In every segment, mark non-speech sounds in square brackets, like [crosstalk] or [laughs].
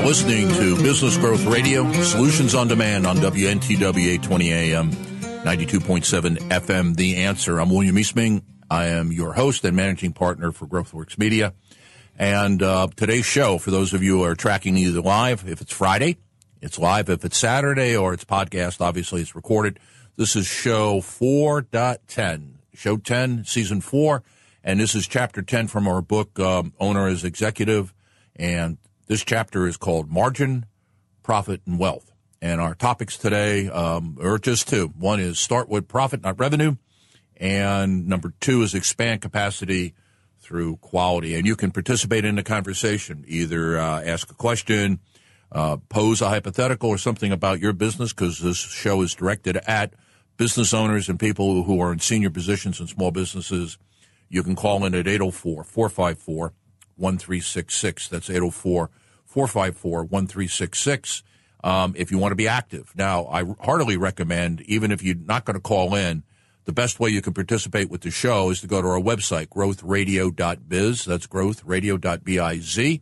Are listening to Business Growth Radio, Solutions on Demand on WNTW 820 AM, 92.7 FM. The Answer. I'm William Eastman. I am your host and managing partner for GrowthWorks Media. And uh, today's show, for those of you who are tracking either live, if it's Friday, it's live. If it's Saturday or it's podcast, obviously it's recorded. This is show 4.10, show 10, season 4. And this is chapter 10 from our book, um, Owner as Executive. And this chapter is called Margin, Profit, and Wealth. And our topics today um, are just two. One is start with profit, not revenue. And number two is expand capacity through quality. And you can participate in the conversation, either uh, ask a question, uh, pose a hypothetical or something about your business, because this show is directed at business owners and people who are in senior positions in small businesses you can call in at 804 454 1366. That's 804 454 1366 um, if you want to be active. Now, I heartily recommend, even if you're not going to call in, the best way you can participate with the show is to go to our website, growthradio.biz. That's growthradio.biz.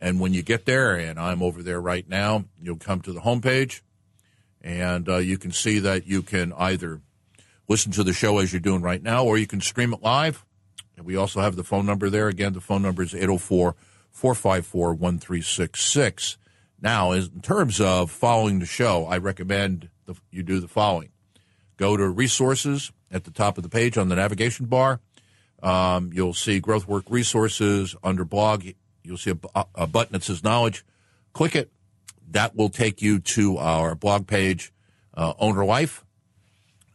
And when you get there, and I'm over there right now, you'll come to the homepage and uh, you can see that you can either listen to the show as you're doing right now or you can stream it live and we also have the phone number there. Again, the phone number is 804 454 1366. Now, in terms of following the show, I recommend the, you do the following go to resources at the top of the page on the navigation bar. Um, you'll see Growth Work Resources under blog. You'll see a, a button that says knowledge. Click it. That will take you to our blog page, uh, Owner Life.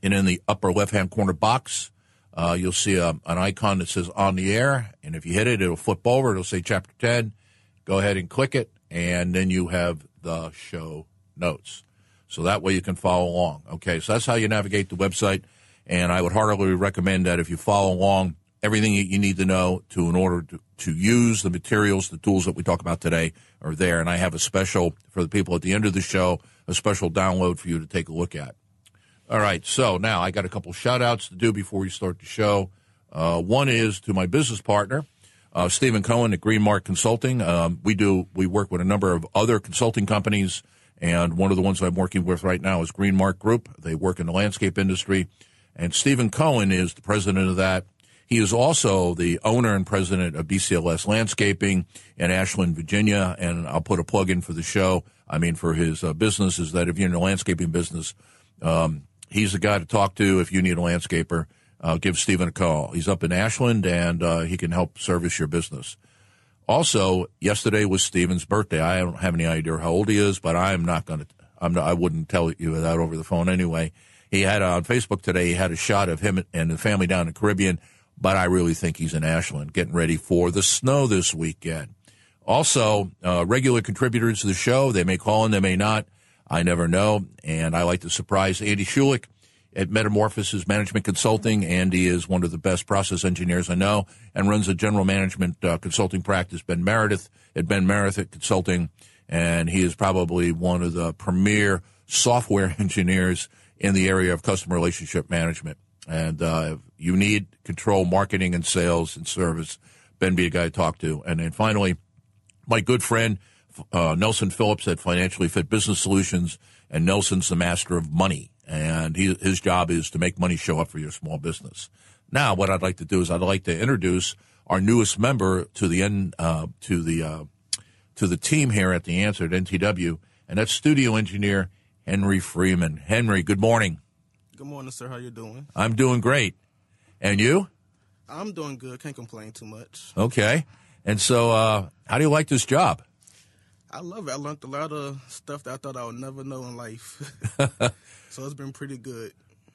And in the upper left hand corner box, uh, you'll see a, an icon that says on the air, and if you hit it, it'll flip over. It'll say chapter 10. Go ahead and click it, and then you have the show notes. So that way you can follow along. Okay, so that's how you navigate the website, and I would heartily recommend that if you follow along, everything that you need to know to in order to, to use the materials, the tools that we talk about today are there. And I have a special for the people at the end of the show, a special download for you to take a look at. All right. So now I got a couple shout outs to do before we start the show. Uh, one is to my business partner, uh, Stephen Cohen at Greenmark Consulting. Um, we do, we work with a number of other consulting companies. And one of the ones I'm working with right now is Greenmark Group. They work in the landscape industry. And Stephen Cohen is the president of that. He is also the owner and president of BCLS Landscaping in Ashland, Virginia. And I'll put a plug in for the show. I mean, for his uh, business is that if you're in the landscaping business, um, he's the guy to talk to if you need a landscaper. Uh, give Stephen a call. He's up in Ashland and uh, he can help service your business. Also, yesterday was Stephen's birthday. I don't have any idea how old he is, but I'm not going to. I'm not, I wouldn't tell you that over the phone anyway. He had on Facebook today. He had a shot of him and the family down in the Caribbean, but I really think he's in Ashland, getting ready for the snow this weekend. Also, uh, regular contributors to the show. They may call in, they may not. I never know. And I like to surprise Andy Schulich at Metamorphosis Management Consulting. Andy is one of the best process engineers I know and runs a general management uh, consulting practice, Ben Meredith at Ben Meredith Consulting. And he is probably one of the premier software [laughs] engineers in the area of customer relationship management. And uh, you need control marketing and sales and service. Ben be a guy to talk to. And then finally, my good friend, uh, Nelson Phillips at Financially Fit Business Solutions, and Nelson's the master of money, and he, his job is to make money show up for your small business. Now, what I'd like to do is I'd like to introduce our newest member to the end uh, to the uh, to the team here at the Answer at NTW, and that's studio engineer Henry Freeman. Henry, good morning. Good morning, sir. How you doing? I'm doing great, and you? I'm doing good. Can't complain too much. Okay. And so, uh, how do you like this job? I love it. I learned a lot of stuff that I thought I would never know in life. [laughs] [laughs] so it's been pretty good.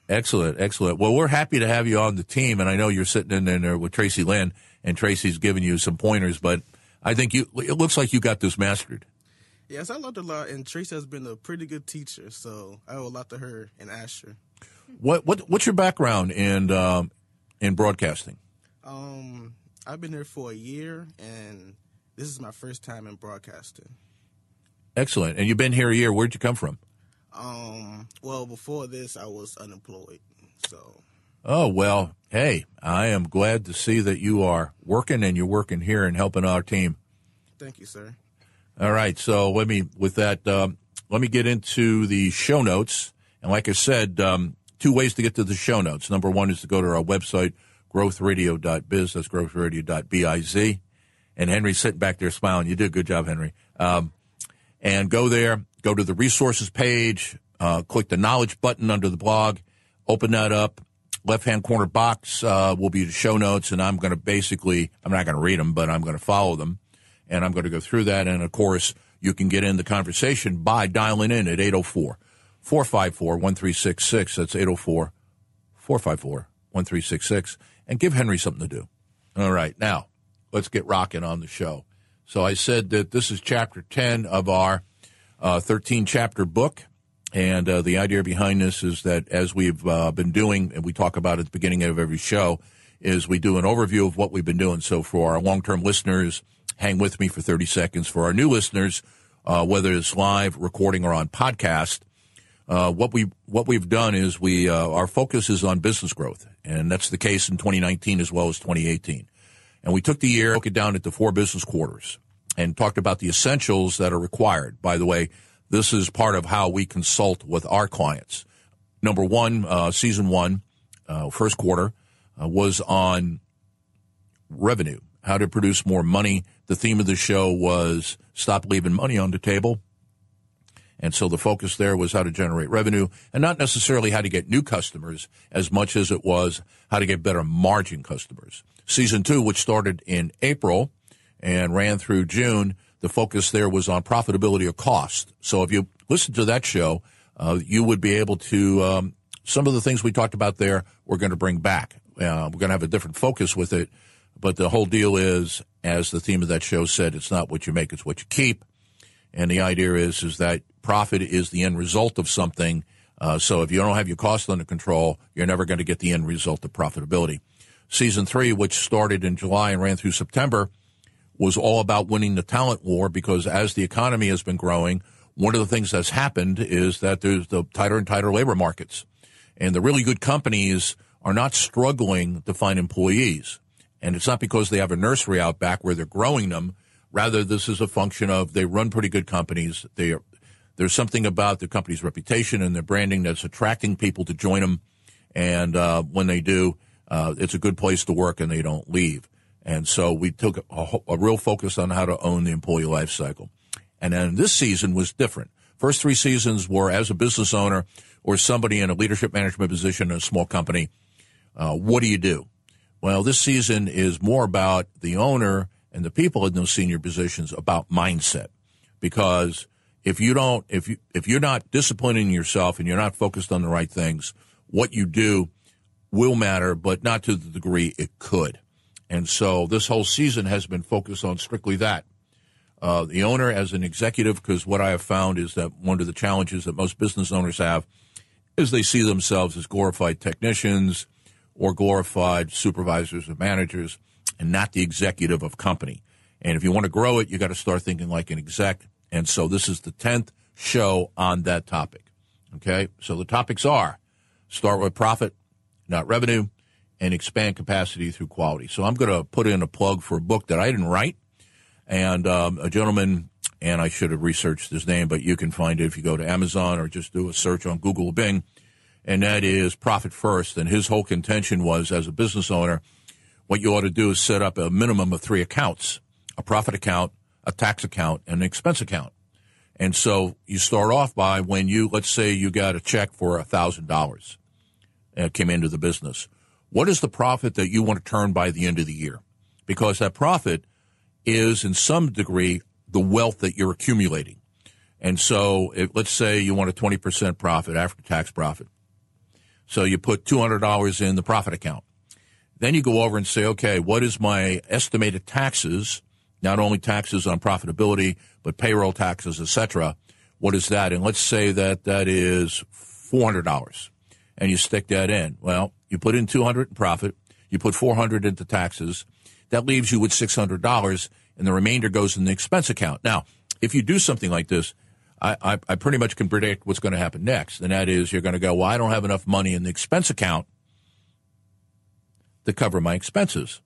Excellent, excellent. Well, we're happy to have you on the team, and I know you're sitting in there with Tracy Lynn, and Tracy's giving you some pointers, but I think you it looks like you got this mastered. Yes, I learned a lot, and Tracy has been a pretty good teacher, so I owe a lot to her and Asher. What what what's your background in um, in broadcasting? Um, I've been here for a year, and this is my first time in broadcasting. Excellent. And you've been here a year. Where'd you come from? Um, well, before this, I was unemployed. So. Oh, well, hey, I am glad to see that you are working and you're working here and helping our team. Thank you, sir. All right. So let me, with that, um, let me get into the show notes. And like I said, um, two ways to get to the show notes. Number one is to go to our website, growthradio.biz. That's growthradio.biz. And Henry's sitting back there smiling. You did a good job, Henry. Um, and go there, go to the resources page, uh, click the knowledge button under the blog, open that up. Left hand corner box uh, will be the show notes, and I'm going to basically, I'm not going to read them, but I'm going to follow them. And I'm going to go through that. And of course, you can get in the conversation by dialing in at 804 454 1366. That's 804 454 1366. And give Henry something to do. All right. Now, let's get rocking on the show. So I said that this is chapter 10 of our uh, 13 chapter book. And uh, the idea behind this is that as we've uh, been doing, and we talk about at the beginning of every show, is we do an overview of what we've been doing. So for our long term listeners, hang with me for 30 seconds. For our new listeners, uh, whether it's live, recording, or on podcast, uh, what we what we've done is we uh, our focus is on business growth, and that's the case in 2019 as well as 2018. And we took the year, broke it down into four business quarters, and talked about the essentials that are required. By the way, this is part of how we consult with our clients. Number one, uh, season one, uh, first quarter, uh, was on revenue, how to produce more money. The theme of the show was stop leaving money on the table. And so the focus there was how to generate revenue and not necessarily how to get new customers as much as it was how to get better margin customers. Season two, which started in April and ran through June, the focus there was on profitability or cost. So if you listen to that show, uh, you would be able to, um, some of the things we talked about there, we're going to bring back. Uh, we're going to have a different focus with it. But the whole deal is, as the theme of that show said, it's not what you make, it's what you keep. And the idea is, is that profit is the end result of something. Uh, so if you don't have your costs under control, you're never going to get the end result of profitability. Season three, which started in July and ran through September, was all about winning the talent war because as the economy has been growing, one of the things that's happened is that there's the tighter and tighter labor markets. And the really good companies are not struggling to find employees. And it's not because they have a nursery out back where they're growing them. Rather, this is a function of they run pretty good companies. They are, there's something about the company's reputation and their branding that's attracting people to join them. And uh, when they do, uh, it's a good place to work and they don't leave. And so we took a, a, real focus on how to own the employee life cycle. And then this season was different. First three seasons were as a business owner or somebody in a leadership management position in a small company. Uh, what do you do? Well, this season is more about the owner and the people in those senior positions about mindset. Because if you don't, if you, if you're not disciplining yourself and you're not focused on the right things, what you do will matter, but not to the degree it could. And so this whole season has been focused on strictly that. Uh, the owner as an executive, because what I have found is that one of the challenges that most business owners have is they see themselves as glorified technicians or glorified supervisors or managers and not the executive of company. And if you want to grow it, you got to start thinking like an exec. And so this is the 10th show on that topic. Okay. So the topics are start with profit, not revenue and expand capacity through quality. So I'm going to put in a plug for a book that I didn't write, and um, a gentleman, and I should have researched his name, but you can find it if you go to Amazon or just do a search on Google or Bing, and that is Profit First. And his whole contention was, as a business owner, what you ought to do is set up a minimum of three accounts: a profit account, a tax account, and an expense account. And so you start off by when you, let's say you got a check for a thousand dollars, and came into the business what is the profit that you want to turn by the end of the year? Because that profit is in some degree the wealth that you're accumulating. And so if, let's say you want a 20% profit after tax profit. So you put $200 in the profit account. Then you go over and say, okay, what is my estimated taxes? Not only taxes on profitability, but payroll taxes, etc. What is that? And let's say that that is $400 and you stick that in. Well, you put in 200 in profit, you put 400 into taxes. That leaves you with $600 and the remainder goes in the expense account. Now, if you do something like this, I, I, I pretty much can predict what's going to happen next. And that is you're going to go, well, I don't have enough money in the expense account to cover my expenses.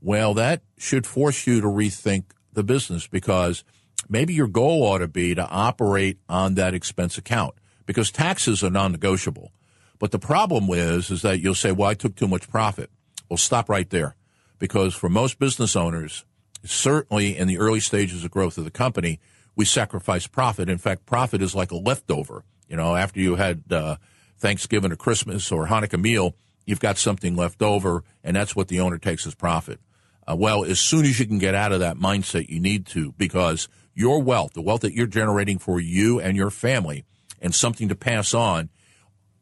Well, that should force you to rethink the business because maybe your goal ought to be to operate on that expense account because taxes are non-negotiable. But the problem is, is that you'll say, well, I took too much profit. Well, stop right there because for most business owners, certainly in the early stages of growth of the company, we sacrifice profit. In fact, profit is like a leftover. You know, after you had uh, Thanksgiving or Christmas or Hanukkah meal, you've got something left over, and that's what the owner takes as profit. Uh, well, as soon as you can get out of that mindset, you need to because your wealth, the wealth that you're generating for you and your family, and something to pass on,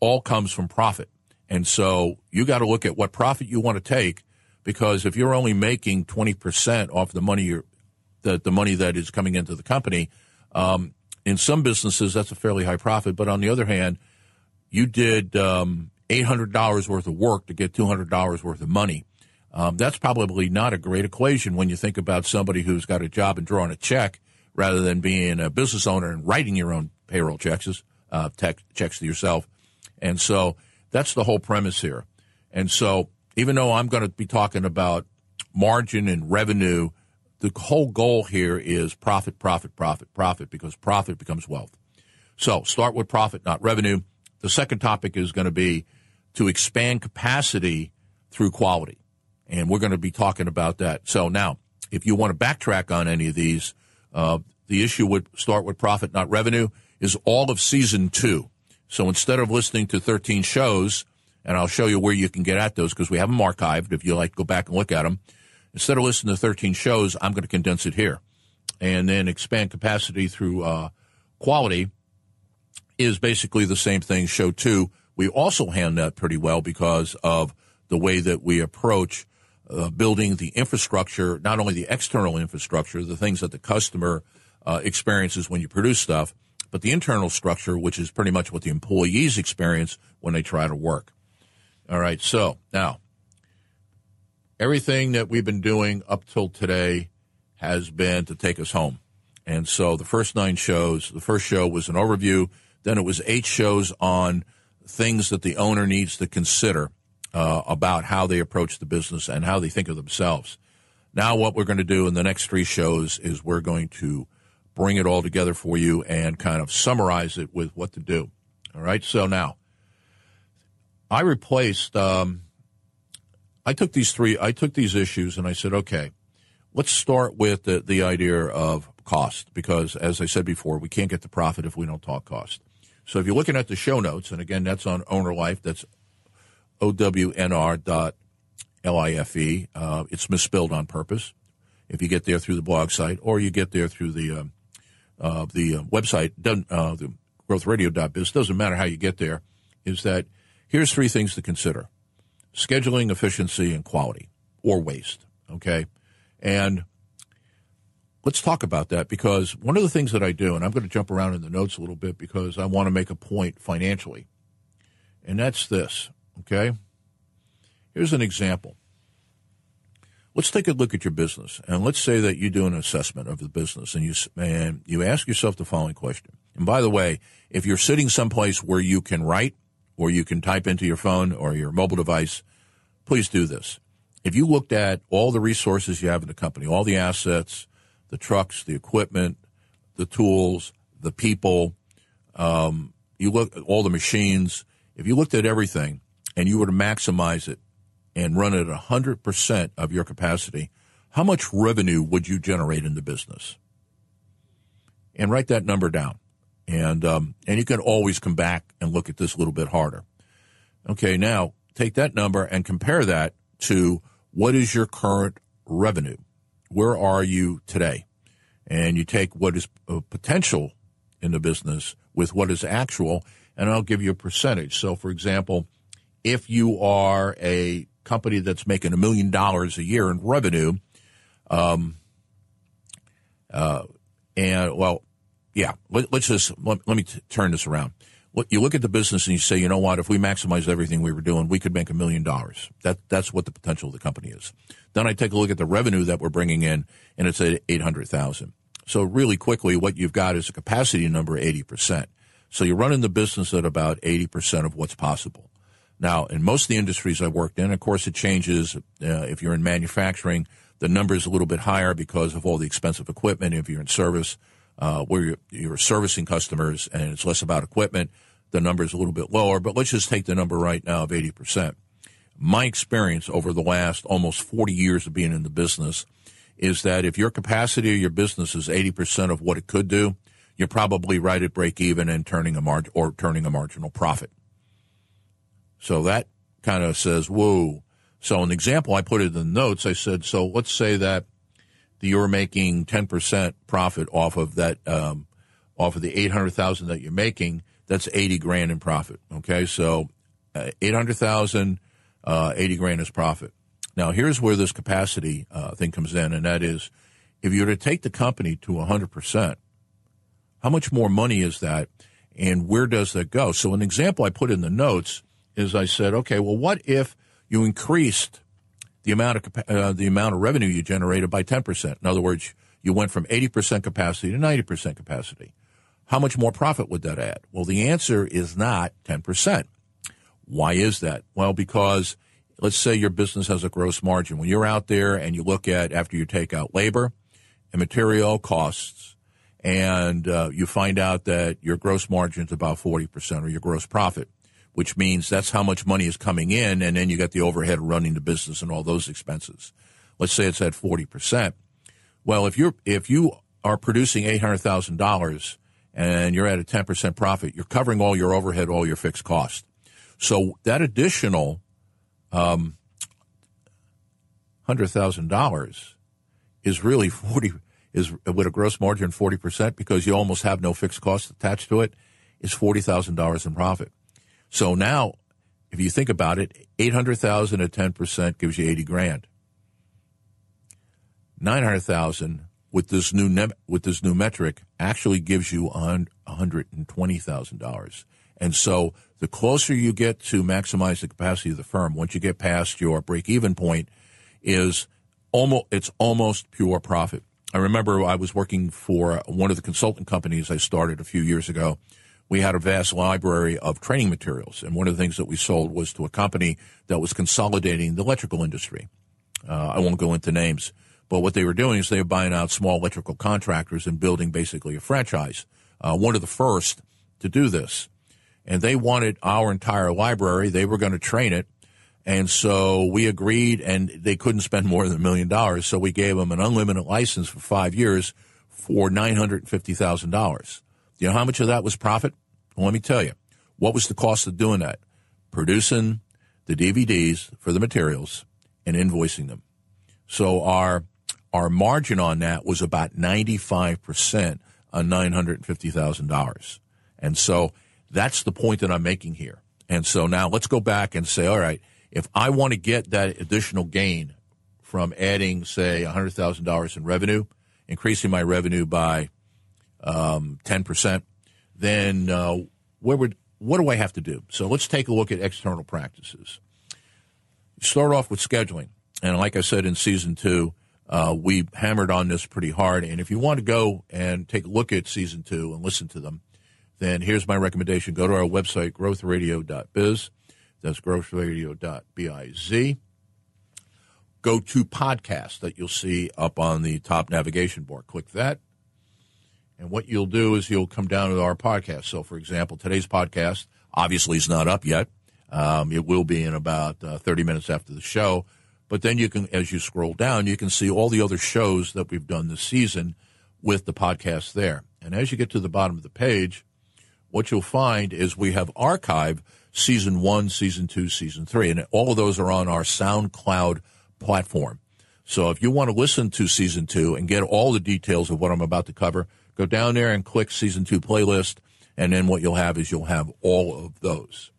all comes from profit. And so you got to look at what profit you want to take because if you're only making 20% off the money you're, the, the money that is coming into the company, um, in some businesses that's a fairly high profit. But on the other hand, you did um, $800 worth of work to get $200 worth of money. Um, that's probably not a great equation when you think about somebody who's got a job and drawing a check rather than being a business owner and writing your own payroll checks, uh, tech, checks to yourself. And so that's the whole premise here. And so even though I'm going to be talking about margin and revenue, the whole goal here is profit, profit, profit, profit, because profit becomes wealth. So start with profit, not revenue. The second topic is going to be to expand capacity through quality. And we're going to be talking about that. So now, if you want to backtrack on any of these, uh, the issue would start with profit, not revenue, is all of season two. So instead of listening to 13 shows, and I'll show you where you can get at those because we have them archived if you like go back and look at them. Instead of listening to 13 shows, I'm going to condense it here and then expand capacity through uh, quality is basically the same thing. Show two, we also hand that pretty well because of the way that we approach uh, building the infrastructure, not only the external infrastructure, the things that the customer uh, experiences when you produce stuff, but the internal structure, which is pretty much what the employees experience when they try to work. All right, so now everything that we've been doing up till today has been to take us home. And so the first nine shows, the first show was an overview, then it was eight shows on things that the owner needs to consider uh, about how they approach the business and how they think of themselves. Now, what we're going to do in the next three shows is we're going to bring it all together for you and kind of summarize it with what to do. All right. So now, I replaced. Um, I took these three. I took these issues and I said, okay, let's start with the, the idea of cost because, as I said before, we can't get the profit if we don't talk cost. So if you're looking at the show notes, and again, that's on Owner Life. That's ownr dot L-I-F-E. Uh, it's misspelled on purpose. If you get there through the blog site or you get there through the um, uh, the uh, website, uh, the growthradio.biz, doesn't matter how you get there, is that here's three things to consider scheduling, efficiency, and quality or waste. Okay. And let's talk about that because one of the things that I do, and I'm going to jump around in the notes a little bit because I want to make a point financially, and that's this. Okay. Here's an example. Let's take a look at your business, and let's say that you do an assessment of the business, and you and you ask yourself the following question. And by the way, if you're sitting someplace where you can write, or you can type into your phone or your mobile device, please do this. If you looked at all the resources you have in the company, all the assets, the trucks, the equipment, the tools, the people, um, you look at all the machines. If you looked at everything and you were to maximize it and run it at 100% of your capacity, how much revenue would you generate in the business? And write that number down. And, um, and you can always come back and look at this a little bit harder. Okay, now take that number and compare that to what is your current revenue? Where are you today? And you take what is potential in the business with what is actual, and I'll give you a percentage. So, for example, if you are a company that's making a million dollars a year in revenue, um, uh, and well, yeah, let, us just let, let me t- turn this around. You look at the business and you say, you know what? If we maximize everything we were doing, we could make a million dollars. That that's what the potential of the company is. Then I take a look at the revenue that we're bringing in, and it's at eight hundred thousand. So really quickly, what you've got is a capacity number eighty percent. So you're running the business at about eighty percent of what's possible. Now, in most of the industries I worked in, of course, it changes. Uh, if you're in manufacturing, The number is a little bit higher because of all the expensive equipment. If you're in service, uh, where you're, you're servicing customers and it's less about equipment, the number is a little bit lower. But let's just take the number right now of 80%. My experience over the last almost 40 years of being in the business is that if your capacity of your business is 80% of what it could do, you're probably right at break even and turning a margin or turning a marginal profit. So that kind of says, whoa. So an example I put in the notes, I said, so let's say that you're making 10% profit off of that, um, off of the 800,000 that you're making. That's 80 grand in profit. Okay. So uh, 800,000, uh, 80 grand is profit. Now here's where this capacity, uh, thing comes in. And that is if you were to take the company to 100%, how much more money is that? And where does that go? So an example I put in the notes is I said, okay, well, what if you increased the amount of uh, the amount of revenue you generated by 10%? In other words, you went from 80% capacity to 90% capacity. How much more profit would that add? Well, the answer is not 10%. Why is that? Well, because let's say your business has a gross margin. When you're out there and you look at after you take out labor and material costs, and uh, you find out that your gross margin is about 40% or your gross profit which means that's how much money is coming in, and then you got the overhead running the business and all those expenses. Let's say it's at forty percent. Well, if you're if you are producing eight hundred thousand dollars and you're at a ten percent profit, you're covering all your overhead, all your fixed cost. So that additional um, hundred thousand dollars is really forty is with a gross margin forty percent because you almost have no fixed costs attached to it. Is forty thousand dollars in profit. So now, if you think about it, 800,000 at 10% gives you 80 grand. 900,000 with this new ne- with this new metric actually gives you $120,000. And so the closer you get to maximize the capacity of the firm, once you get past your break even point, is almost it's almost pure profit. I remember I was working for one of the consultant companies I started a few years ago we had a vast library of training materials. And one of the things that we sold was to a company that was consolidating the electrical industry. Uh, I won't go into names, but what they were doing is they were buying out small electrical contractors and building basically a franchise. Uh, one of the first to do this. And they wanted our entire library. They were going to train it. And so we agreed, and they couldn't spend more than a million dollars. So we gave them an unlimited license for five years for $950,000. You know how much of that was profit? Well, let me tell you. What was the cost of doing that? Producing the DVDs for the materials and invoicing them. So our our margin on that was about 95% on $950,000. And so that's the point that I'm making here. And so now let's go back and say, all right, if I want to get that additional gain from adding, say, $100,000 in revenue, increasing my revenue by um, 10%, then uh, where would what do I have to do? So let's take a look at external practices. Start off with scheduling, and like I said in season two, uh, we hammered on this pretty hard. And if you want to go and take a look at season two and listen to them, then here's my recommendation: go to our website, growthradio.biz. That's growthradio.biz. Go to podcast that you'll see up on the top navigation bar. Click that and what you'll do is you'll come down to our podcast. So, for example, today's podcast obviously is not up yet. Um, it will be in about uh, 30 minutes after the show. But then you can, as you scroll down, you can see all the other shows that we've done this season with the podcast there. And as you get to the bottom of the page, what you'll find is we have archived season one, season two, season three, and all of those are on our SoundCloud platform. So if you want to listen to season two and get all the details of what I'm about to cover, Go down there and click season two playlist, and then what you'll have is you'll have all of those.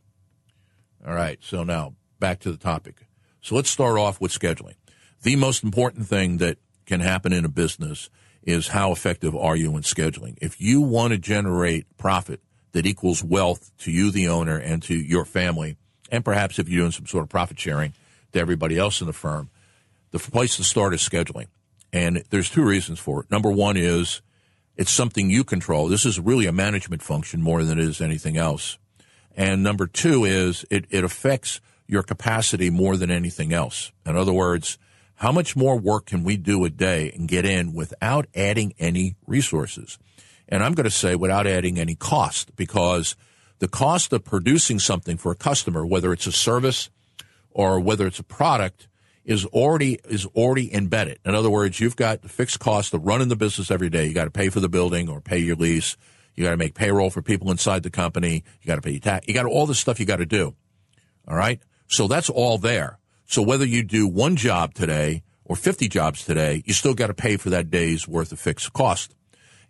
All right, so now back to the topic. So let's start off with scheduling. The most important thing that can happen in a business is how effective are you in scheduling. If you want to generate profit that equals wealth to you, the owner, and to your family, and perhaps if you're doing some sort of profit sharing to everybody else in the firm, the place to start is scheduling. And there's two reasons for it. Number one is it's something you control. This is really a management function more than it is anything else. And number two is it, it affects your capacity more than anything else. In other words, How much more work can we do a day and get in without adding any resources? And I'm going to say without adding any cost because the cost of producing something for a customer, whether it's a service or whether it's a product, is already is already embedded. In other words, you've got the fixed cost of running the business every day. You got to pay for the building or pay your lease. You got to make payroll for people inside the company. You got to pay tax. You got all the stuff you got to do. All right. So that's all there. So whether you do one job today or 50 jobs today, you still got to pay for that day's worth of fixed cost.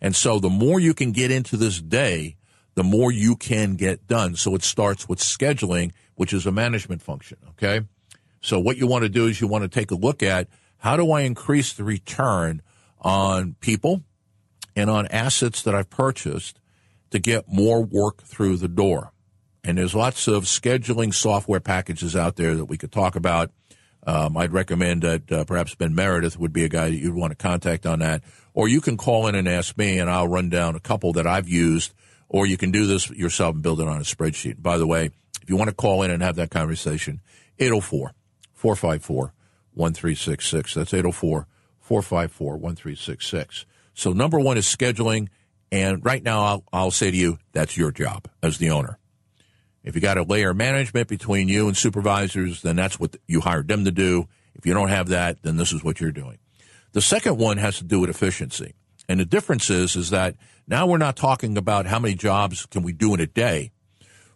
And so the more you can get into this day, the more you can get done. So it starts with scheduling, which is a management function. Okay. So what you want to do is you want to take a look at how do I increase the return on people and on assets that I've purchased to get more work through the door. And there's lots of scheduling software packages out there that we could talk about. Um, I'd recommend that uh, perhaps Ben Meredith would be a guy that you'd want to contact on that. Or you can call in and ask me, and I'll run down a couple that I've used. Or you can do this yourself and build it on a spreadsheet. By the way, if you want to call in and have that conversation, 804 454 1366. That's 804 454 1366. So, number one is scheduling. And right now, I'll, I'll say to you, that's your job as the owner. If you got a layer of management between you and supervisors, then that's what you hired them to do. If you don't have that, then this is what you're doing. The second one has to do with efficiency. And the difference is, is that now we're not talking about how many jobs can we do in a day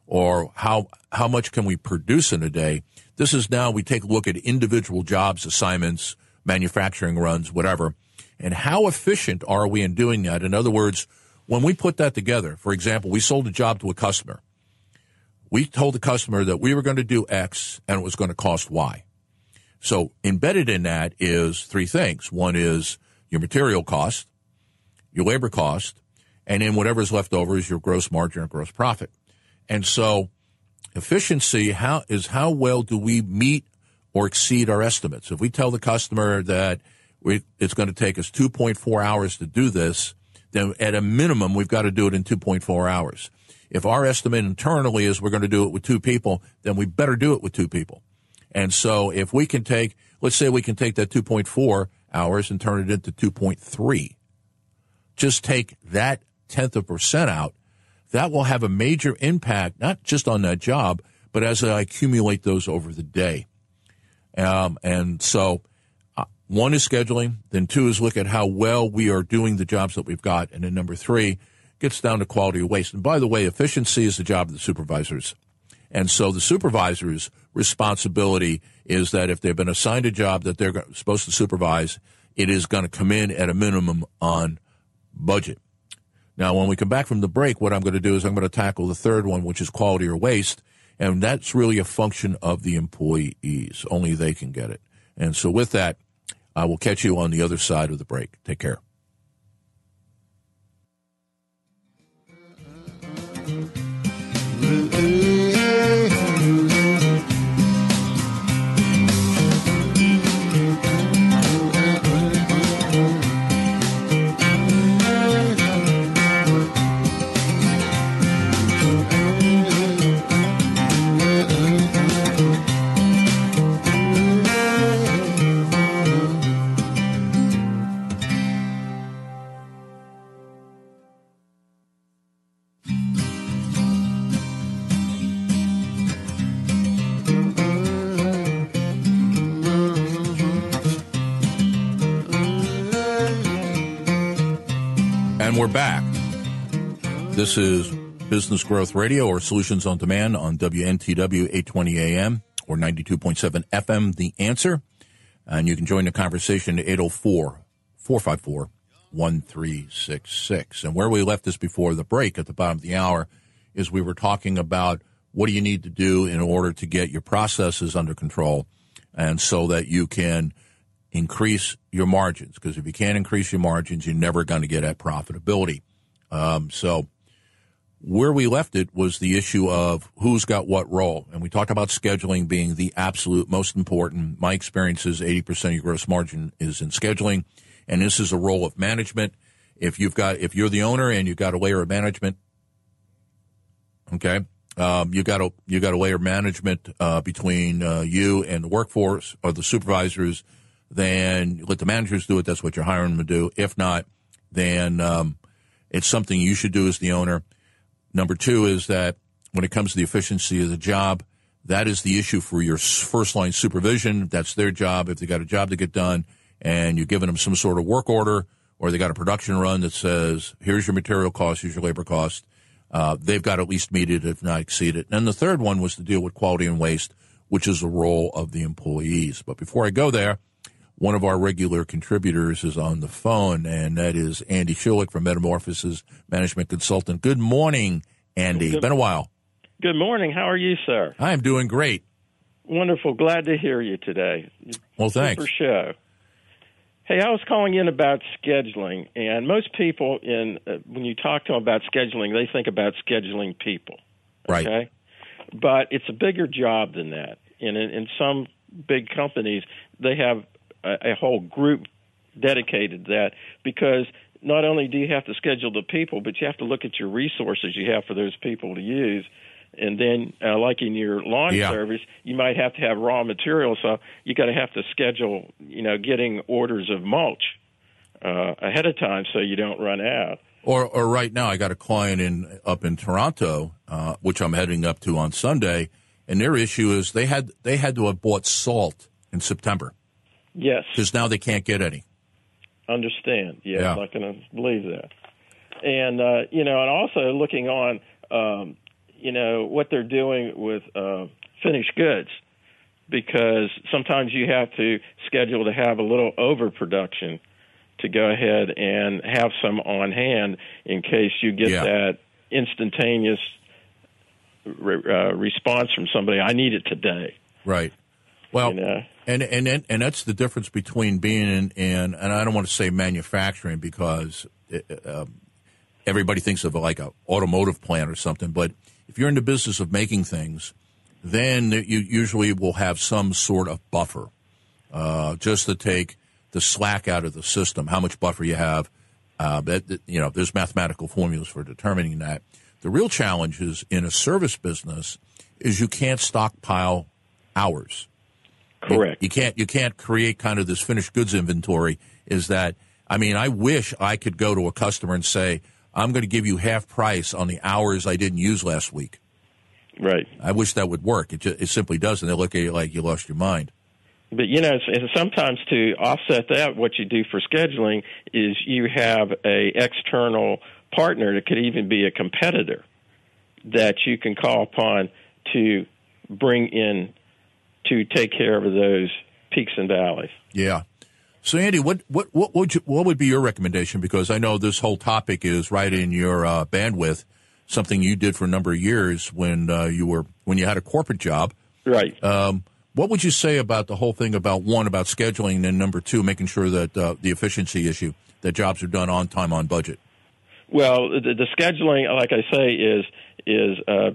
or how, how much can we produce in a day. This is now we take a look at individual jobs, assignments, manufacturing runs, whatever. And how efficient are we in doing that? In other words, when we put that together, for example, we sold a job to a customer. We told the customer that we were going to do X and it was going to cost Y. So embedded in that is three things. One is your material cost, your labor cost, and then whatever's left over is your gross margin or gross profit. And so efficiency how is how well do we meet or exceed our estimates? If we tell the customer that we, it's going to take us 2.4 hours to do this, then at a minimum, we've got to do it in 2.4 hours. If our estimate internally is we're going to do it with two people, then we better do it with two people. And so if we can take, let's say we can take that 2.4 hours and turn it into 2.3, just take that tenth of percent out, that will have a major impact, not just on that job, but as I accumulate those over the day. Um, and so uh, one is scheduling, then two is look at how well we are doing the jobs that we've got, and then number three gets down to quality of waste. And by the way, efficiency is the job of the supervisors. And so the supervisor's responsibility is that if they've been assigned a job that they're supposed to supervise, it is going to come in at a minimum on budget. Now, when we come back from the break, what I'm going to do is I'm going to tackle the third one, which is quality or waste. And that's really a function of the employees. Only they can get it. And so with that, I will catch you on the other side of the break. Take care. We're back. This is Business Growth Radio or Solutions on Demand on WNTW 820 AM or 92.7 FM, The Answer. And you can join the conversation at 804 454 1366. And where we left this before the break at the bottom of the hour is we were talking about what do you need to do in order to get your processes under control and so that you can increase your margins because if you can't increase your margins, you're never going to get at profitability. Um, so where we left it was the issue of who's got what role. And we talked about scheduling being the absolute most important. My experience is 80% of your gross margin is in scheduling. And this is a role of management. If you've got, if you're the owner and you've got a layer of management, okay, um, you got a, you got a layer of management, uh, between, uh, you and the workforce or the supervisors then let the managers do it. That's what you're hiring them to do. If not, then um, it's something you should do as the owner. Number two is that when it comes to the efficiency of the job, that is the issue for your first line supervision. That's their job. If they got a job to get done and you're giving them some sort of work order or they got a production run that says, here's your material cost, here's your labor cost, uh, they've got to at least meet it, if not exceed it. And the third one was to deal with quality and waste, which is the role of the employees. But before I go there, one of our regular contributors is on the phone, and that is Andy Schulich from Metamorphosis Management Consultant. Good morning, Andy. Good, Been a while. Good morning. How are you, sir? I am doing great. Wonderful. Glad to hear you today. Well, thanks. Super show. Hey, I was calling in about scheduling, and most people, in uh, when you talk to them about scheduling, they think about scheduling people. Right. But it's a bigger job than that. And in, in some big companies, they have a, a whole group dedicated to that because not only do you have to schedule the people, but you have to look at your resources you have for those people to use. And then, uh, like in your lawn Yeah. service, you might have to have raw material, so you got to have to schedule, you know, getting orders of mulch uh, ahead of time so you don't run out. Or, or right now, I got a client in up in Toronto, uh, which I'm heading up to on Sunday, and their issue is they had they had to have bought salt in September Yes, because now they can't get any. understand. Yeah, Yeah. I'm not going to believe that. And uh, you know, and also looking on, um, you know, what they're doing with uh, finished goods, because sometimes you have to schedule to have a little overproduction to go ahead and have some on hand in case you get Yeah. that instantaneous re- uh, response from somebody. I need it today. Right. Well, You know. And and and that's the difference between being in, in and I don't want to say manufacturing because it, um, everybody thinks of like a automotive plant or something, but if you're in the business of making things, then you usually will have some sort of buffer, uh, just to take the slack out of the system. How much buffer you have, uh, that- you know, there's mathematical formulas for determining that. The real challenge is in a service business is you can't stockpile hours. Correct. You can't you can't create kind of this finished goods inventory. Is that I mean I wish I could go to a customer and say I'm going to give you half price on the hours I didn't use last week. right. I wish that would work. It just, it simply doesn't. They look at you like you lost your mind. But you know, sometimes to offset that, what you do for scheduling is you have a external partner that could even be a competitor that you can call upon to bring in to take care of those peaks and valleys. Yeah. So Andy, what what what would you, what would be your recommendation? Because I know this whole topic is right in your uh, bandwidth. Something you did for a number of years when uh, you were when you had a corporate job. Right. Um, what would you say about the whole thing about one about scheduling and number two making sure that uh, the efficiency issue that jobs are done on time on budget? Well, the, the scheduling, like I say, is is uh,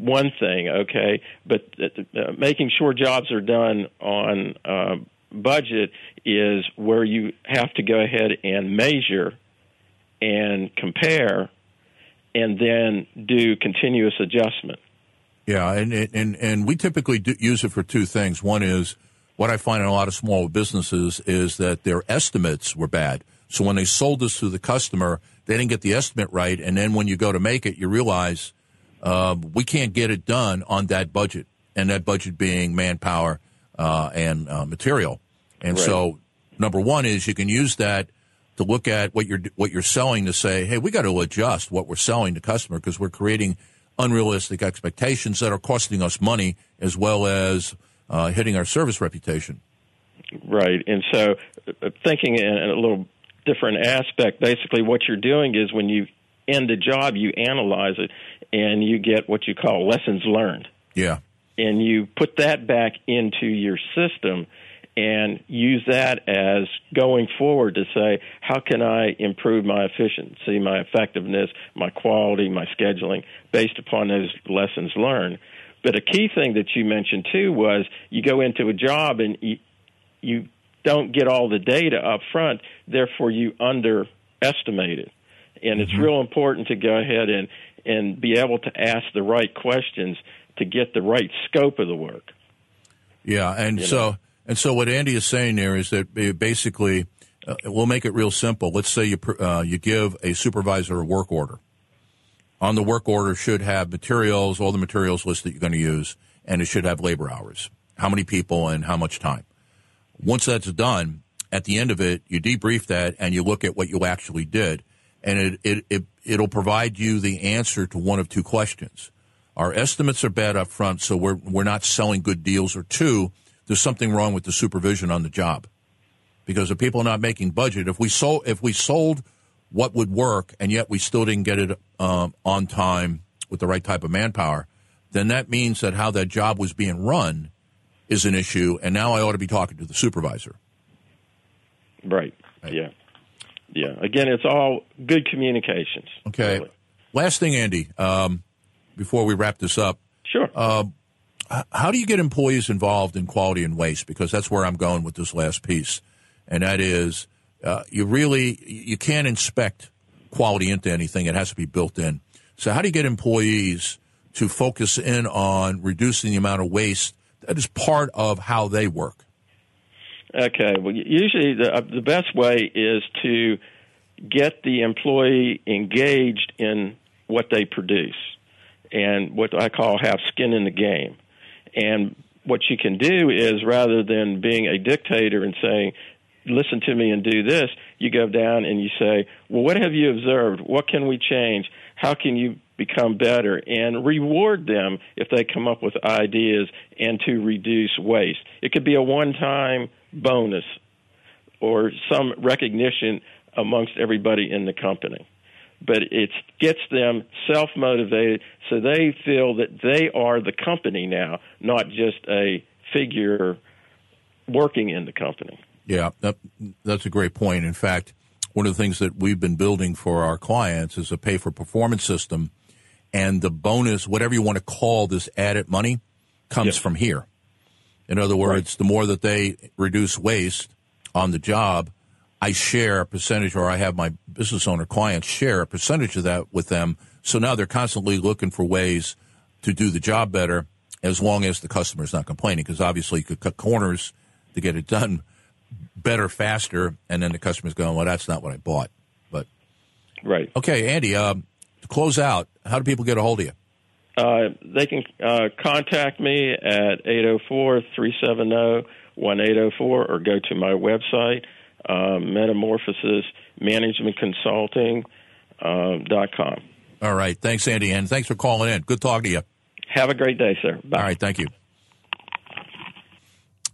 one thing, okay, but uh, making sure jobs are done on uh, budget is where you have to go ahead and measure and compare, and then do continuous adjustment. Yeah, and and and we typically do use it for two things. One is what I find in a lot of small businesses is that their estimates were bad. So when they sold this to the customer, they didn't get the estimate right, and then when you go to make it, you realize uh, we can't get it done on that budget, and that budget being manpower uh, and uh, material. And Right. so, number one is you can use that to look at what you're what you're selling to say, hey, we got to adjust what we're selling to customer because we're creating unrealistic expectations that are costing us money as well as uh, hitting our service reputation. Right. And so, uh, thinking in a little different aspect, basically what you're doing is when you end a job, you analyze it and you get what you call lessons learned. Yeah, And you put that back into your system and use that as going forward to say, how can I improve my efficiency, my effectiveness, my quality, my scheduling based upon those lessons learned. But a key thing that you mentioned too was you go into a job and you, you don't get all the data up front, therefore you underestimate it. And it's real important to go ahead and, and be able to ask the right questions to get the right scope of the work. yeah, and You so And so what Andy is saying there is that basically, uh, we'll make it real simple. Let's say you uh, you give a supervisor a work order. On the work order should have materials, all the materials list that you're going to use, and it should have labor hours, how many people and how much time. Once that's done, at the end of it, you debrief that and you look at what you actually did, and it it, it it'll provide you the answer to one of two questions. Our estimates are bad up front, so we're we're not selling good deals, or two, there's something wrong with the supervision on the job. Because if people are not making budget, if we sold if we sold what would work and yet we still didn't get it um, on time with the right type of manpower, then that means that how that job was being run is an issue, and now I ought to be talking to the supervisor. Right. right. Yeah. Yeah. Again, it's all good communications. Okay. Really. Last thing, Andy, um, before we wrap this up. Sure. Uh, how do you get employees involved in quality and waste? Because that's where I'm going with this last piece, and that is uh, you really you can't inspect quality into anything; it has to be built in. So, how do you get employees to focus in on reducing the amount of waste that is part of how they work? Okay. Well, usually the uh, the best way is to get the employee engaged in what they produce and what I call have skin in the game. And what you can do is rather than being a dictator and saying, listen to me and do this, you go down and you say, well, what have you observed? What can we change? How can you become better? And reward them if they come up with ideas and to reduce waste. It could be a one time bonus or some recognition amongst everybody in the company but it gets them self motivated so they feel that they are the company now, not just a figure working in the company. Yeah, that, that's a great point. In fact, one of the things that we've been building for our clients is a pay for performance system. And the bonus, whatever you want to call this added money, comes yes. from here. In other words, right. the more that they reduce waste on the job, I share a percentage, or I have my business owner clients share a percentage of that with them. So now they're constantly looking for ways to do the job better as long as the customer's not complaining, because obviously you could cut corners to get it done better, faster, and then the customer's going, well, that's not what I bought. But Right. Okay, Andy, uh, to close out, how do people get a hold of you? Uh, they can uh, contact me at 804 370 1804 or go to my website uh, Metamorphosis Management Consulting uh, dot com. All right. Thanks, Andy, and thanks for calling in. Good talking to you. Have a great day, sir. Bye. All right. Thank you.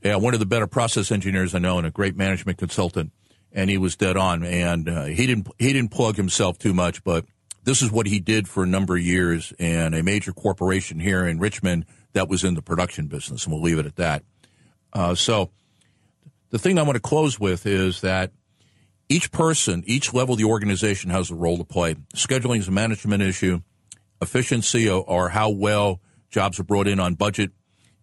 Yeah, one of the better process engineers I know, and a great management consultant, and he was dead on. And uh, he didn't he didn't plug himself too much, but this is what he did for a number of years in a major corporation here in Richmond that was in the production business, and we'll leave it at that. Uh, so the thing I want to close with is that each person, each level of the organization has a role to play. Scheduling is a management issue. Efficiency or how well jobs are brought in on budget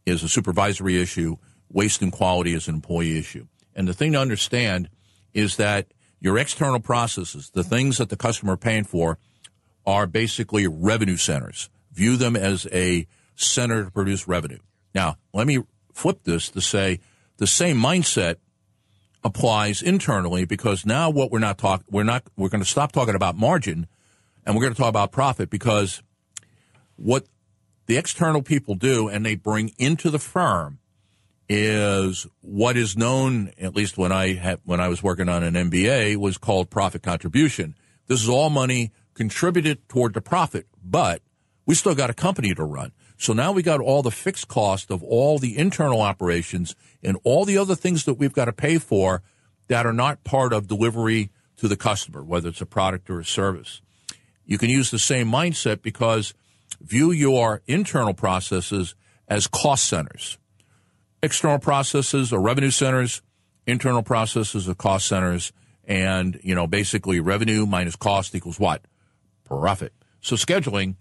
is a supervisory issue. Waste and quality is an employee issue. And the thing to understand is that your external processes, the things that the customer are paying for, are basically revenue centers. View them as a center to produce revenue. Now, let me flip this to say the same mindset applies internally because now what we're not talking we're not we're going to stop talking about margin and we're going to talk about profit because what the external people do and they bring into the firm is what is known at least when I had, when I was working on an MBA was called profit contribution. This is all money contributed toward the profit, but we still got a company to run. So now we got all the fixed cost of all the internal operations and all the other things that we've got to pay for that are not part of delivery to the customer, whether it's a product or a service. You can use the same mindset because view your internal processes as cost centers. External processes are revenue centers, internal processes are cost centers, and, you know, basically revenue minus cost equals what? Profit. So scheduling,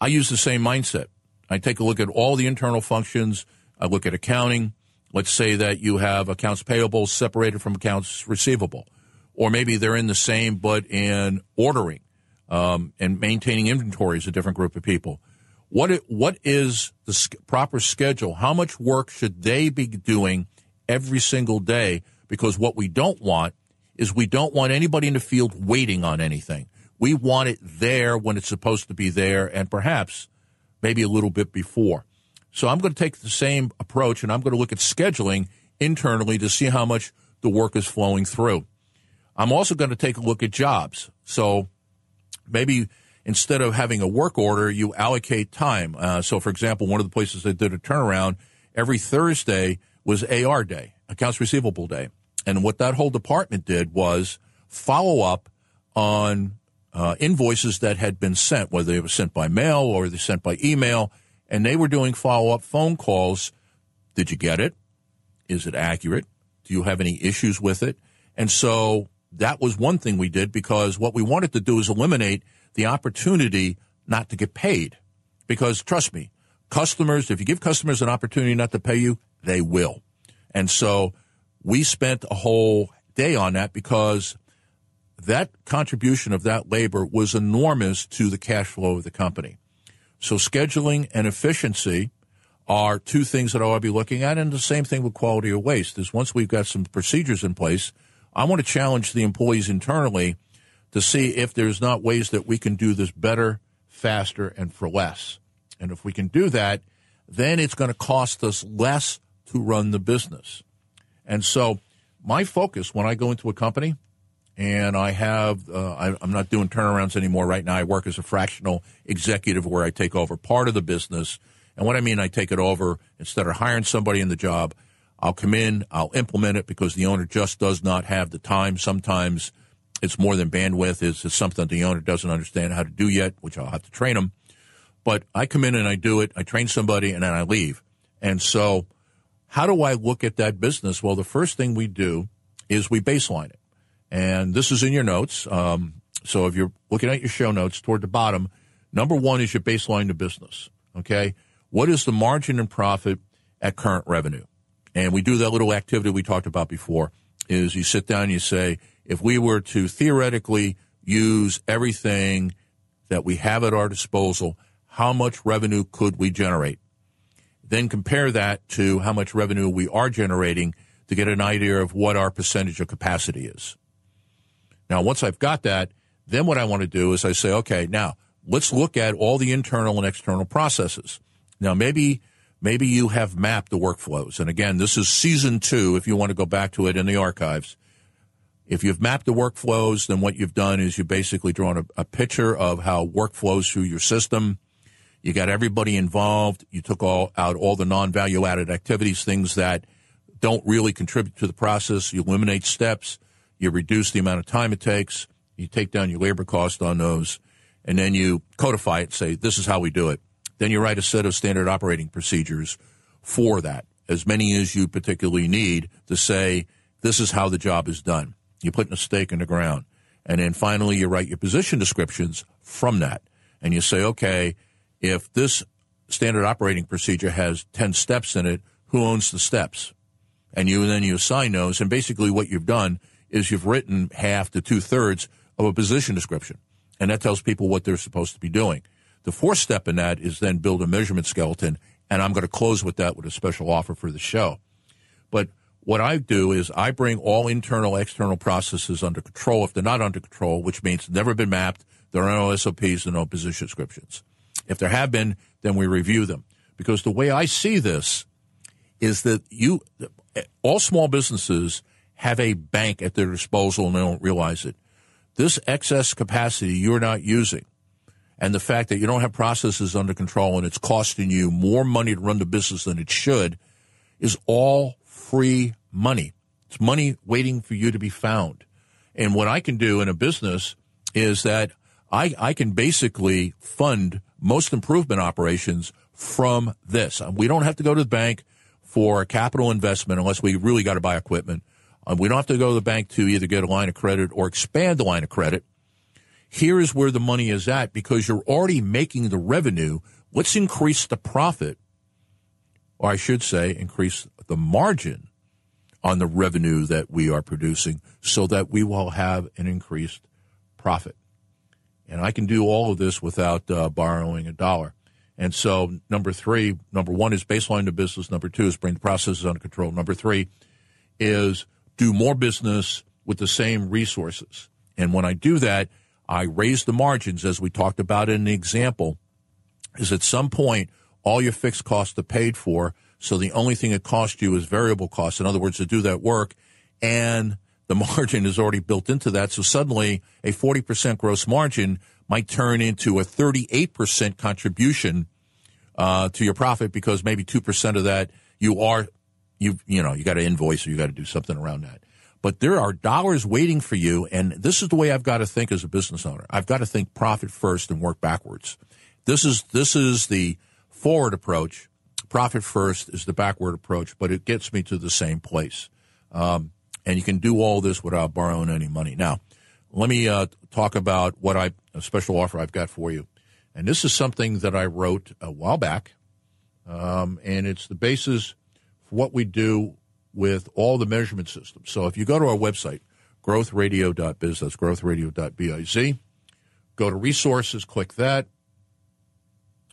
I use the same mindset. I take a look at all the internal functions. I look at accounting. Let's say that you have accounts payable separated from accounts receivable, or maybe they're in the same but in ordering um, and maintaining inventory is a different group of people. What it, what is the proper schedule? How much work should they be doing every single day because what we don't want is we don't want anybody in the field waiting on anything. We want it there when it's supposed to be there and perhaps maybe a little bit before. So I'm going to take the same approach and I'm going to look at scheduling internally to see how much the work is flowing through. I'm also going to take a look at jobs. So maybe instead of having a work order, you allocate time. Uh, so, for example, one of the places that did a turnaround every Thursday was AR day, accounts receivable day. And what that whole department did was follow up on uh, invoices that had been sent, whether they were sent by mail or they sent by email, and they were doing follow up phone calls. Did you get it? Is it accurate? Do you have any issues with it? And so that was one thing we did because what we wanted to do is eliminate the opportunity not to get paid. Because trust me, customers, if you give customers an opportunity not to pay you, they will. And so we spent a whole day on that because that contribution of that labor was enormous to the cash flow of the company. So scheduling and efficiency are two things that I will be looking at. And the same thing with quality of waste is once we've got some procedures in place, I want to challenge the employees internally to see if there's not ways that we can do this better, faster, and for less. And if we can do that, then it's going to cost us less to run the business. And so my focus when I go into a company and I have, uh, I, I'm not doing turnarounds anymore right now. I work as a fractional executive where I take over part of the business. And what I mean, I take it over instead of hiring somebody in the job. I'll come in, I'll implement it because the owner just does not have the time. Sometimes it's more than bandwidth. It's, it's something the owner doesn't understand how to do yet, which I'll have to train them. But I come in and I do it. I train somebody and then I leave. And so how do I look at that business? Well, the first thing we do is we baseline it. And this is in your notes. Um, so if you're looking at your show notes toward the bottom, number one is your baseline the business. Okay. What is the margin and profit at current revenue? And we do that little activity we talked about before is you sit down and you say, if we were to theoretically use everything that we have at our disposal, how much revenue could we generate? Then compare that to how much revenue we are generating to get an idea of what our percentage of capacity is. Now, once I've got that, then what I want to do is I say, okay, now let's look at all the internal and external processes. Now, maybe maybe you have mapped the workflows. And again, this is season two, if you want to go back to it in the archives. If you've mapped the workflows, then what you've done is you basically drawn a, a picture of how workflows through your system. You got everybody involved. You took all out all the non-value added activities, things that don't really contribute to the process. You eliminate steps. You reduce the amount of time it takes. You take down your labor cost on those, and then you codify it say, this is how we do it. Then you write a set of standard operating procedures for that, as many as you particularly need to say, this is how the job is done. You put a stake in the ground. And then finally, you write your position descriptions from that. And you say, okay, if this standard operating procedure has 10 steps in it, who owns the steps? And you then you assign those. And basically what you've done is you've written half to two thirds of a position description. And that tells people what they're supposed to be doing. The fourth step in that is then build a measurement skeleton. And I'm going to close with that with a special offer for the show. But what I do is I bring all internal, external processes under control. If they're not under control, which means never been mapped, there are no SOPs and no position descriptions. If there have been, then we review them. Because the way I see this is that you, all small businesses have a bank at their disposal and they don't realize it. This excess capacity you're not using and the fact that you don't have processes under control and it's costing you more money to run the business than it should is all free money. It's money waiting for you to be found. And what I can do in a business is that I, I can basically fund most improvement operations from this. We don't have to go to the bank for capital investment unless we really got to buy equipment. Uh, we don't have to go to the bank to either get a line of credit or expand the line of credit. Here is where the money is at because you're already making the revenue. Let's increase the profit, or I should say, increase the margin on the revenue that we are producing so that we will have an increased profit. And I can do all of this without uh, borrowing a dollar. And so, number three, number one is baseline the business. Number two is bring the processes under control. Number three is do more business with the same resources. And when I do that, I raise the margins, as we talked about in the example, is at some point, all your fixed costs are paid for. So the only thing it costs you is variable costs. In other words, to do that work. And the [laughs] margin is already built into that. So suddenly a 40% gross margin might turn into a 38% contribution uh, to your profit because maybe 2% of that you are, you, you know, you got to invoice or you got to do something around that. But there are dollars waiting for you. And this is the way I've got to think as a business owner. I've got to think profit first and work backwards. This is, this is the forward approach. Profit first is the backward approach, but it gets me to the same place. Um, and you can do all this without borrowing any money. Now, let me uh, talk about what I a special offer I've got for you, and this is something that I wrote a while back, um, and it's the basis what we do with all the measurement systems. So if you go to our website, growthradio.biz, that's growthradio.biz, go to resources, click that.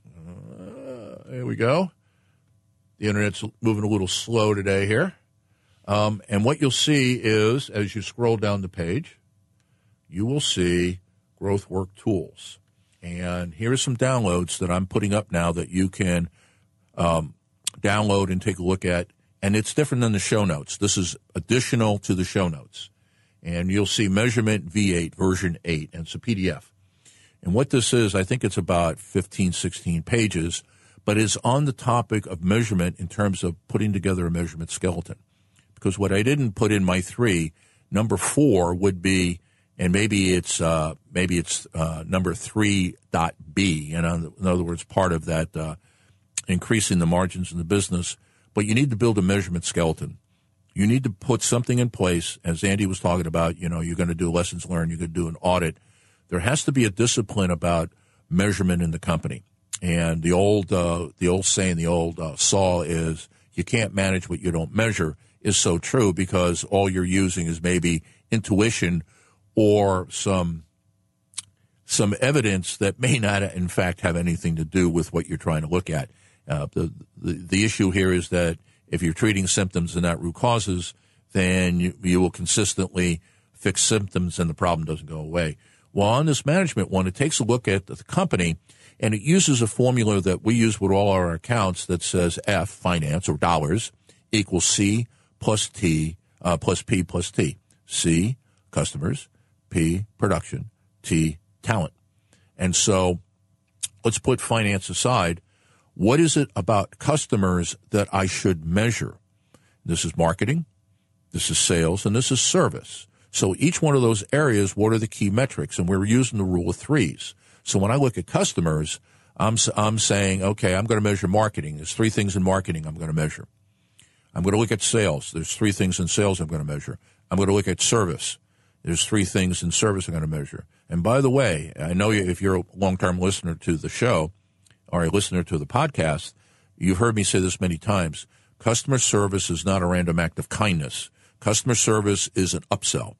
Uh, there we go. The internet's moving a little slow today here. Um, and what you'll see is, as you scroll down the page, you will see Growth Work Tools. And here are some downloads that I'm putting up now that you can um, download and take a look at. And it's different than the show notes. This is additional to the show notes. And you'll see Measurement V8, version 8, and it's a PDF. And what this is, I think it's about 15, 16 pages, but it's on the topic of measurement in terms of putting together a measurement skeleton because what I didn't put in my three, number four would be, and maybe it's uh, maybe it's uh, number three dot B, and in other words, part of that uh, increasing the margins in the business. But you need to build a measurement skeleton. You need to put something in place, as Andy was talking about. You know, you're going to do lessons learned. You're going to do an audit. There has to be a discipline about measurement in the company. And the old uh, the old saying, the old uh, saw is, you can't manage what you don't measure is so true because all you're using is maybe intuition or some some evidence that may not, in fact, have anything to do with what you're trying to look at. Uh, the, the, the issue here is that if you're treating symptoms and not root causes, then you, you will consistently fix symptoms and the problem doesn't go away. Well, on this management one, it takes a look at the company and it uses a formula that we use with all our accounts that says F, finance or dollars, equals C, plus T uh, plus P plus T. C, customers, P, production, T, talent. And so let's put finance aside. What is it about customers that I should measure? This is marketing, this is sales, and this is service. So each one of those areas, what are the key metrics? And we're using the rule of threes. So when I look at customers, I'm, I'm saying, okay, I'm going to measure marketing. There's three things in marketing I'm going to measure. I'm going to look at sales. There's three things in sales I'm going to measure. I'm going to look at service. There's three things in service I'm going to measure. And by the way, I know if you're a long-term listener to the show or a listener to the podcast, you've heard me say this many times. Customer service is not a random act of kindness. Customer service is an upsell.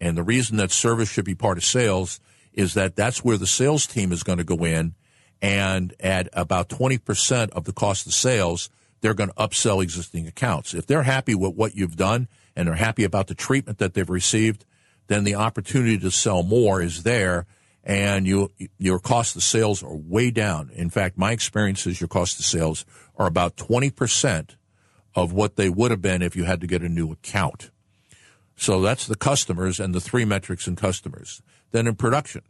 And the reason that service should be part of sales is that that's where the sales team is going to go in and at about 20% of the cost of sales – they're going to upsell existing accounts. If they're happy with what you've done and they're happy about the treatment that they've received, then the opportunity to sell more is there and you, your cost of sales are way down. In fact, my experience is your cost of sales are about 20% of what they would have been if you had to get a new account. So that's the customers and the three metrics in customers. Then in production,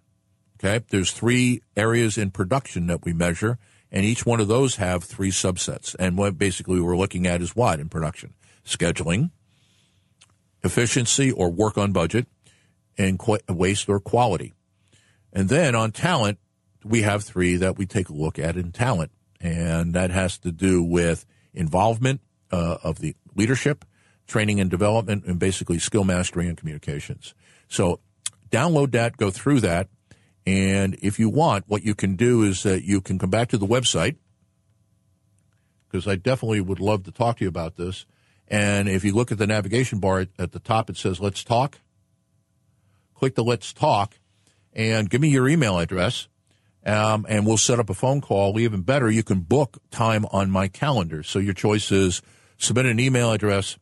okay, there's three areas in production that we measure and each one of those have three subsets. And what basically we're looking at is what in production? Scheduling, efficiency or work on budget, and qu- waste or quality. And then on talent, we have three that we take a look at in talent. And that has to do with involvement uh, of the leadership, training and development, and basically skill mastery and communications. So download that, go through that, and if you want, what you can do is that you can come back to the website because I definitely would love to talk to you about this. And if you look at the navigation bar at the top, it says Let's Talk. Click the Let's Talk and give me your email address. Um, and we'll set up a phone call. Even better, you can book time on my calendar. So your choice is submit an email address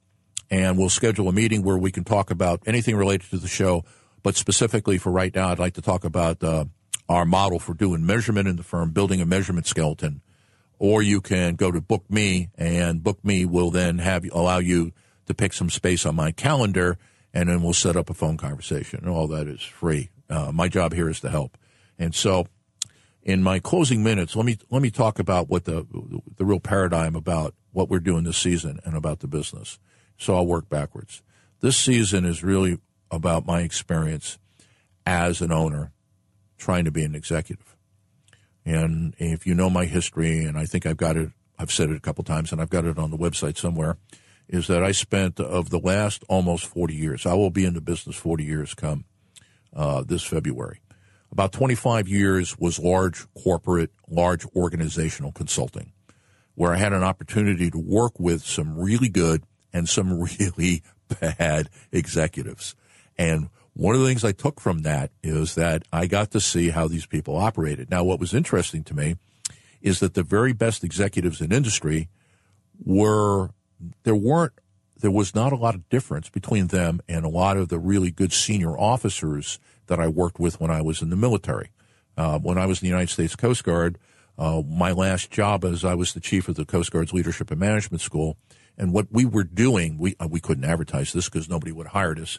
and we'll schedule a meeting where we can talk about anything related to the show. But specifically for right now, I'd like to talk about uh, our model for doing measurement in the firm, building a measurement skeleton. Or you can go to Book Me, and Book Me will then have allow you to pick some space on my calendar, and then we'll set up a phone conversation. And all that is free. Uh, my job here is to help. And so, in my closing minutes, let me let me talk about what the the real paradigm about what we're doing this season and about the business. So I'll work backwards. This season is really about my experience as an owner trying to be an executive. And if you know my history, and I think I've got it, I've said it a couple times, and I've got it on the website somewhere, is that I spent of the last almost 40 years, I will be in the business 40 years come uh, this February. About 25 years was large corporate, large organizational consulting, where I had an opportunity to work with some really good and some [laughs] really bad executives. And one of the things I took from that is that I got to see how these people operated. Now, what was interesting to me is that the very best executives in industry were, there weren't, there was not a lot of difference between them and a lot of the really good senior officers that I worked with when I was in the military. Uh, when I was in the United States Coast Guard, uh, my last job as I was the chief of the Coast Guard's Leadership and Management School, and what we were doing, we uh, we couldn't advertise this because nobody would hire us,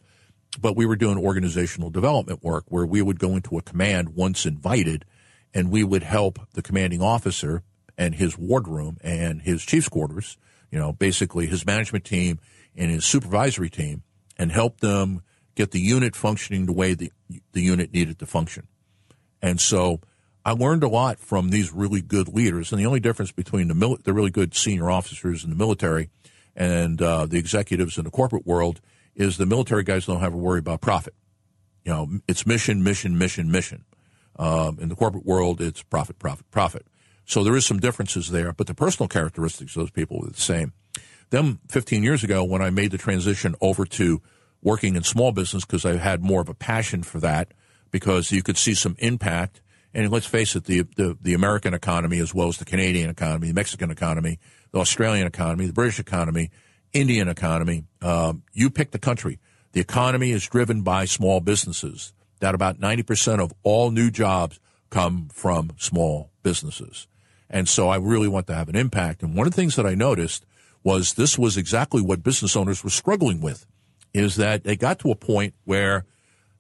but we were doing organizational development work where we would go into a command once invited, and we would help the commanding officer and his wardroom and his chief's quarters, you know, basically his management team and his supervisory team, and help them get the unit functioning the way the the unit needed to function. And so I learned a lot from these really good leaders. And the only difference between the, the really good senior officers in the military and uh, the executives in the corporate world is the military guys don't have to worry about profit. You know, it's mission, mission, mission, mission. Um, in the corporate world, it's profit, profit, profit. So there is some differences there, but the personal characteristics of those people were the same. Then 15 years ago, when I made the transition over to working in small business because I had more of a passion for that because you could see some impact. And let's face it, the, the, the American economy as well as the Canadian economy, the Mexican economy, the Australian economy, the British economy, Indian economy. Um, you pick the country. The economy is driven by small businesses. That about 90% of all new jobs come from small businesses. And so I really want to have an impact. And one of the things that I noticed was this was exactly what business owners were struggling with is that they got to a point where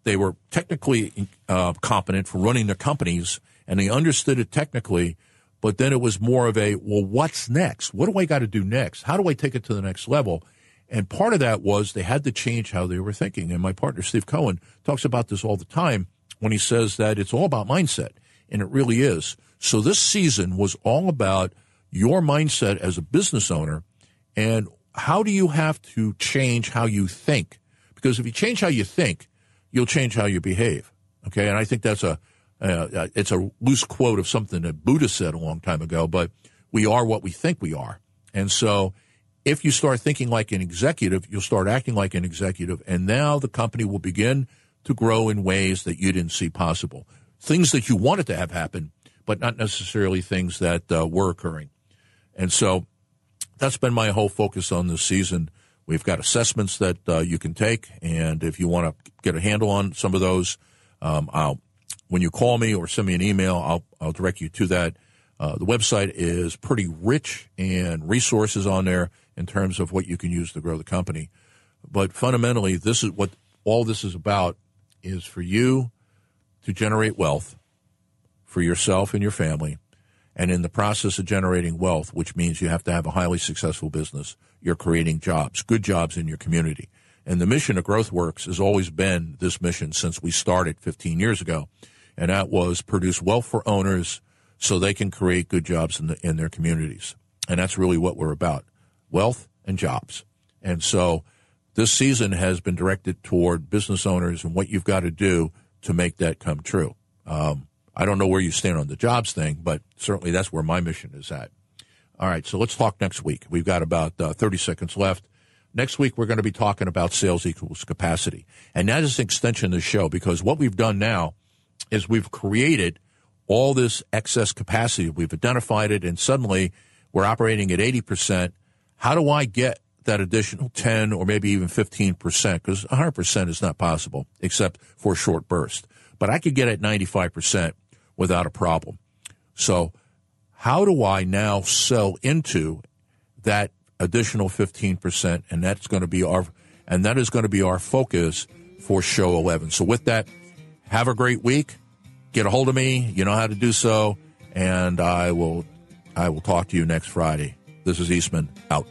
they were technically uh, competent for running their companies and they understood it technically, but then it was more of a, well, what's next? What do I got to do next? How do I take it to the next level? And part of that was they had to change how they were thinking. And my partner, Steve Cohen, talks about this all the time when he says that it's all about mindset. And it really is. So this season was all about your mindset as a business owner and how do you have to change how you think? Because if you change how you think, you'll change how you behave. Okay. And I think that's a, uh, it's a loose quote of something that Buddha said a long time ago, but we are what we think we are. And so if you start thinking like an executive, you'll start acting like an executive. And now the company will begin to grow in ways that you didn't see possible. Things that you wanted to have happen, but not necessarily things that uh, were occurring. And so that's been my whole focus on this season. We've got assessments that uh, you can take. And if you want to get a handle on some of those, um, I'll when you call me or send me an email, I'll, I'll direct you to that. Uh, the website is pretty rich and resources on there in terms of what you can use to grow the company. But fundamentally, this is what all this is about is for you to generate wealth for yourself and your family. And in the process of generating wealth, which means you have to have a highly successful business, you're creating jobs, good jobs in your community. And the mission of GrowthWorks has always been this mission since we started 15 years ago and that was produce wealth for owners so they can create good jobs in, the, in their communities. And that's really what we're about wealth and jobs. And so this season has been directed toward business owners and what you've got to do to make that come true. Um, I don't know where you stand on the jobs thing, but certainly that's where my mission is at. All right, so let's talk next week. We've got about uh, 30 seconds left. Next week, we're going to be talking about sales equals capacity. And that is an extension of the show because what we've done now is we've created all this excess capacity. We've identified it, and suddenly we're operating at 80%. How do I get that additional 10 or maybe even 15%, because 100% is not possible except for a short burst. But I could get at 95% without a problem. So, how do I now sell into that additional 15%? And that's going to be our, and that is going to be our focus for show 11. So, with that, have a great week. Get a hold of me. You know how to do so. And I will, I will talk to you next Friday. This is Eastman out.